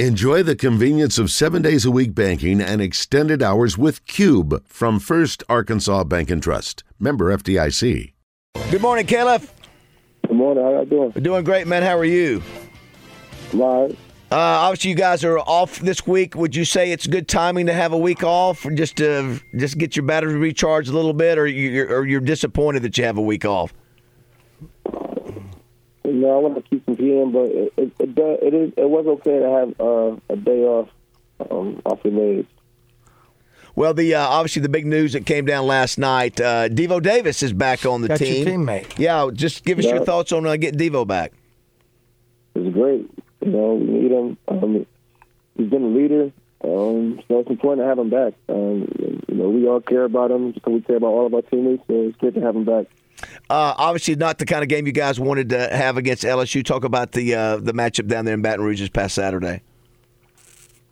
Enjoy the convenience of seven days a week banking and extended hours with Cube from First Arkansas Bank and Trust. Member FDIC. Good morning, Khalif. Good morning. How are y'all doing? We're doing great, man. How are you? Live. Uh, obviously, you guys are off this week. Would you say it's good timing to have a week off, just to just get your battery recharged a little bit, or you're, or you're disappointed that you have a week off? You know, I want to keep competing, but it it, it, it is it was okay to have uh, a day off um, off the legs. Well, the uh, obviously the big news that came down last night. Uh, Devo Davis is back on the Got your team. teammate. Yeah, just give us your thoughts on uh, getting Devo back. It's great. You know, we need him. Um, he's been a leader. Um, so it's important to have him back. Um, you know, we all care about him because we care about all of our teammates. So it's good to have him back. Uh, obviously, not the kind of game you guys wanted to have against LSU. Talk about the uh, the matchup down there in Baton Rouge this past Saturday.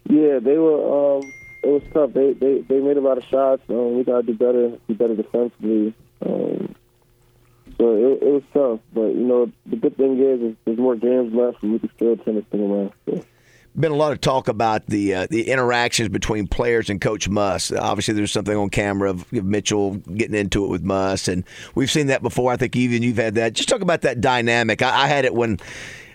Yeah, they were. Um, it was tough. They they they made a lot of shots. Um, we gotta do better. Do better defensively. Um, so it, it was tough. But you know, the good thing is, is there's more games left, and we can still turn this thing around. So. Been a lot of talk about the uh, the interactions between players and Coach Muss. Obviously, there's something on camera of Mitchell getting into it with Muss, and we've seen that before. I think even you've had that. Just talk about that dynamic. I, I had it when.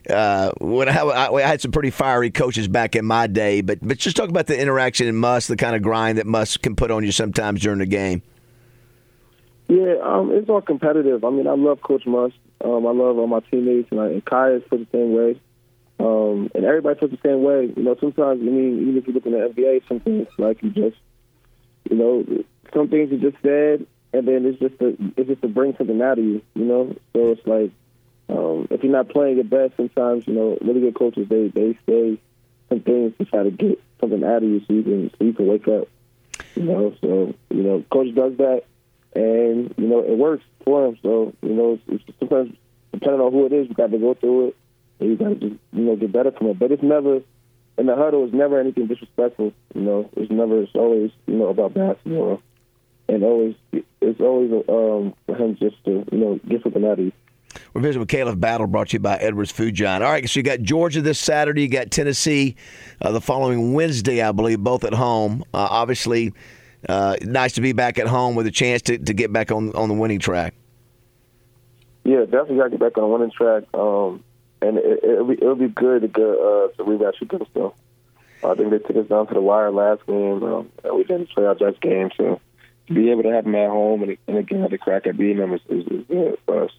Uh, when I, I, had some pretty fiery coaches back in my day, but but just talk about the interaction in Muss, the kind of grind that Muss can put on you sometimes during the game. Yeah, um, it's all competitive. I mean, I love Coach Muss. Um, I love all my teammates, and, I, and Kai is for the same way. Um, and everybody feels the same way. You know, sometimes, I mean, even if you look in the NBA, some things like you just, you know, some things you just said, and then it's just to, it's just to bring something out of you. You know, so it's like um, if you're not playing your best, sometimes you know really good coaches they they say some things to try to get something out of you so you can so you can wake up. You know, so you know, coach does that, and you know it works for him. So you know, it's, it's sometimes depending on who it is, you got to go through it, you got to just you know get better from it. But it's never in the huddle. It's never anything disrespectful. You know, it's never. It's always you know about basketball, and always it's always um, for him just to you know get something out of you. We're visiting with Khalif Battle, brought to you by Edwards Food Giant. All right, so you got Georgia this Saturday, you got Tennessee uh, the following Wednesday, I believe, both at home. Uh, obviously, uh, nice to be back at home with a chance to, to get back on on the winning track. Yeah, definitely got to get back on the winning track. Um, and it, it'll be it'll be good to get uh, to rematch against them. I think they took us down to the wire last game. Um, and we didn't play our best game, so to be able to have them at home and, and again have the crack at beating them is, is, is good for us.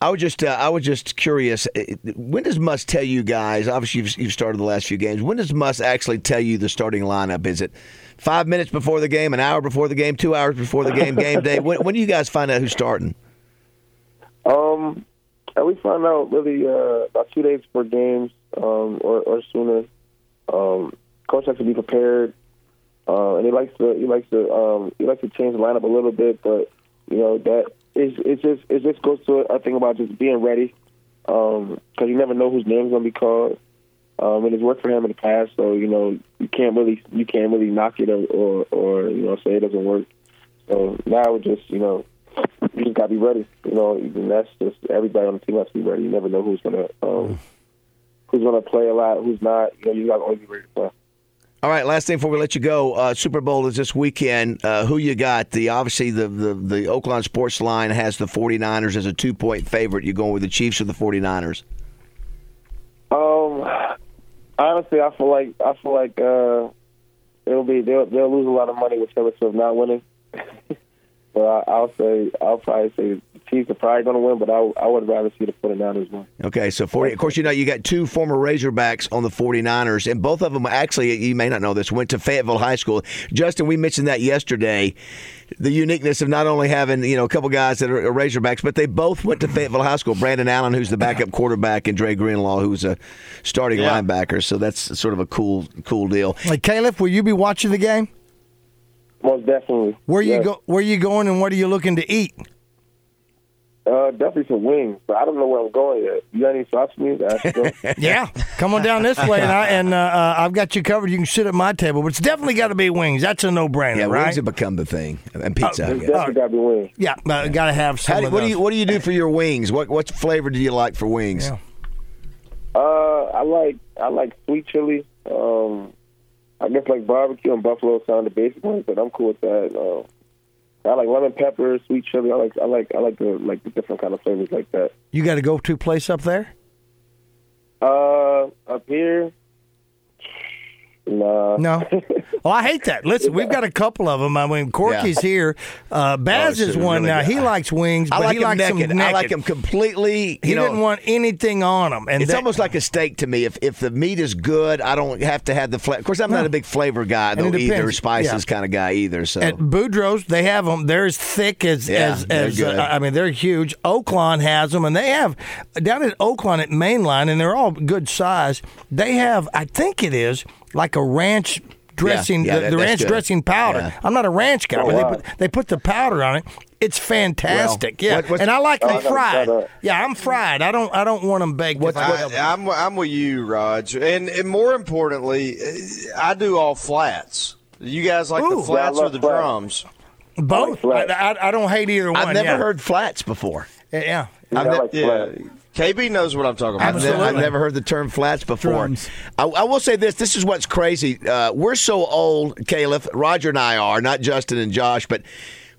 I was just uh, I was just curious. uh, When does Muss tell you guys? Obviously, you've, you've started the last few games. When does Muss actually tell you the starting lineup? Is it five minutes before the game, an hour before the game, two hours before the game, game day? When, when do you guys find out who's starting? Um, and we find out really uh, about two days before games um, or, or sooner. Um, coach has to be prepared, uh, and he likes to he likes to um, he likes to change the lineup a little bit, but you know that it's it's just it just goes to a thing about just being ready because you never know whose name's gonna be called. Um, and it's worked for him in the past, so you know you can't really you can't really knock it or or, or you know say it doesn't work. So now it's just you know you just gotta be ready. You know, and that's just everybody on the team has to be ready. You never know who's gonna um, who's gonna play a lot, who's not. You know, you gotta always be ready to play. All right, last thing before we let you go, uh, Super Bowl is this weekend. Uh, who you got? The obviously the, the the Oaklawn Sports Line has the 49ers as a two point favorite. You going with the Chiefs or the 49ers? Um, honestly, I feel like I feel like uh, it'll be they'll they'll lose a lot of money with Taylor Swift not winning. but I, I'll say I'll probably say the Chiefs are probably going to win, but I I would rather see the 49ers win. Okay, so 40. Of course, you know you got two former Razorbacks on the 49ers, and both of them actually, you may not know this, went to Fayetteville High School. Justin, we mentioned that yesterday. The uniqueness of not only having you know a couple guys that are Razorbacks, but they both went to Fayetteville High School. Brandon Allen, who's the backup quarterback, and Dre Greenlaw, who's a starting Yeah. linebacker. So that's sort of a cool, cool deal. Like Khalif, will you be watching the game? Most definitely. Where you go? Where you going, and what are you looking to eat? Uh, definitely some wings, but I don't know where I'm going yet. You got any thoughts me? Yeah, come on down this way, and, I, and uh, uh, I've got you covered. You can sit at my table, but it's definitely got to be wings. That's a no-brainer, Yeah, right? wings have become the thing, and pizza. I It's guess. definitely got to be wings. yeah, uh, got to have some do, of what do you What do you do for your wings? What What flavor do you like for wings? Yeah. Uh, I like I like sweet chili. Um, I guess like barbecue and buffalo sound the basic ones, but I'm cool with that. Uh, I like lemon pepper, sweet chili. I like I like I like the like the different kind of flavors like that. You got to go to place up there. Uh, up here, nah. No. Oh, I hate that. Listen, we've got a couple of them. I mean, Corky's Yeah. here. Uh, Baz Oh, is one really now. good. He likes wings, I but like he likes naked. them naked. I like him completely. He know, didn't want anything on them, and It's that- almost like a steak to me. If if the meat is good, I don't have to have the flavor. Of course, I'm not a big flavor guy though either, spices Yeah. kind of guy either. So At Boudreaux's, they have them. They're as thick as Yeah, as, as uh, I mean, they're huge. Oaklawn has them, and they have down at Oaklawn at Mainline, and they're all good size. They have, I think it is like a ranch dressing, yeah, the, that- the ranch good. dressing powder. Yeah. I'm not a ranch guy, Oh, but wow. they put they put the powder on it. It's fantastic, yeah. what- what's- and I like Oh, them gotta fried. try that. Yeah, I'm fried. I don't I don't want them baked. if I have 'em. I, I'm I'm with you, Raj, and, and more importantly, I do all flats. You guys like Ooh. the flats or the flats. drums? Both. I, flats. I, I don't hate either one. I've never yeah. heard flats before. Yeah, yeah. Yeah, I ne- like Yeah, flat. KB knows what I'm talking about. I've, ne- Absolutely. I've never heard the term flats before. I, I will say this: this is what's crazy. Uh, we're so old, Caleb, Roger, and I are not Justin and Josh, but.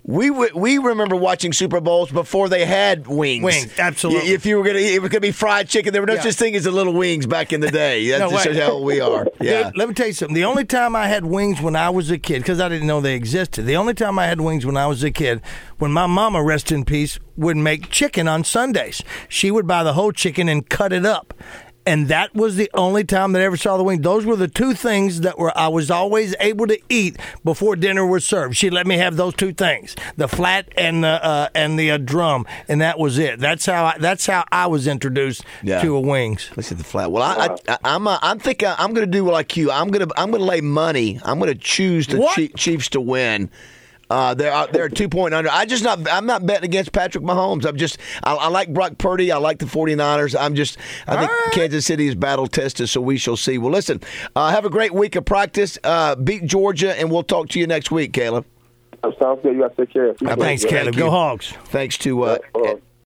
We we remember watching Super Bowls before they had wings. Wings, absolutely. If you were gonna, it was gonna be fried chicken. There were no Yeah. such thing as the little wings back in the day. That No, just shows how old we are. Yeah. Dude, let me tell you something. The only time I had wings when I was a kid, because I didn't know they existed, the only time I had wings when I was a kid, when my mama, rest in peace, would make chicken on Sundays. She would buy the whole chicken and cut it up. And that was the only time that I ever saw the wing. Those were the two things that were I was always able to eat before dinner was served. She let me have those two things: the flat and the uh, and the uh, drum, and that was it. That's how I, that's how I was introduced Yeah. to a wings. Let's hit the flat. Well, I, I, I'm uh, I'm thinking I'm going to do like you. I'm going to I'm to lay money. I'm going to choose the What? Chiefs to win. Uh, they're uh, they're two point under. I just not I'm not betting against Patrick Mahomes. I'm just I, I like Brock Purdy. I like the 49ers. I'm just I think All right. Kansas City is battle tested, so we shall see. Well, listen, uh, have a great week of practice. Uh, beat Georgia, and we'll talk to you next week, Khalif. Sounds good. You guys take care. Thanks, Yeah. Khalif. you. Go Hogs. Thanks to uh, Yeah, uh,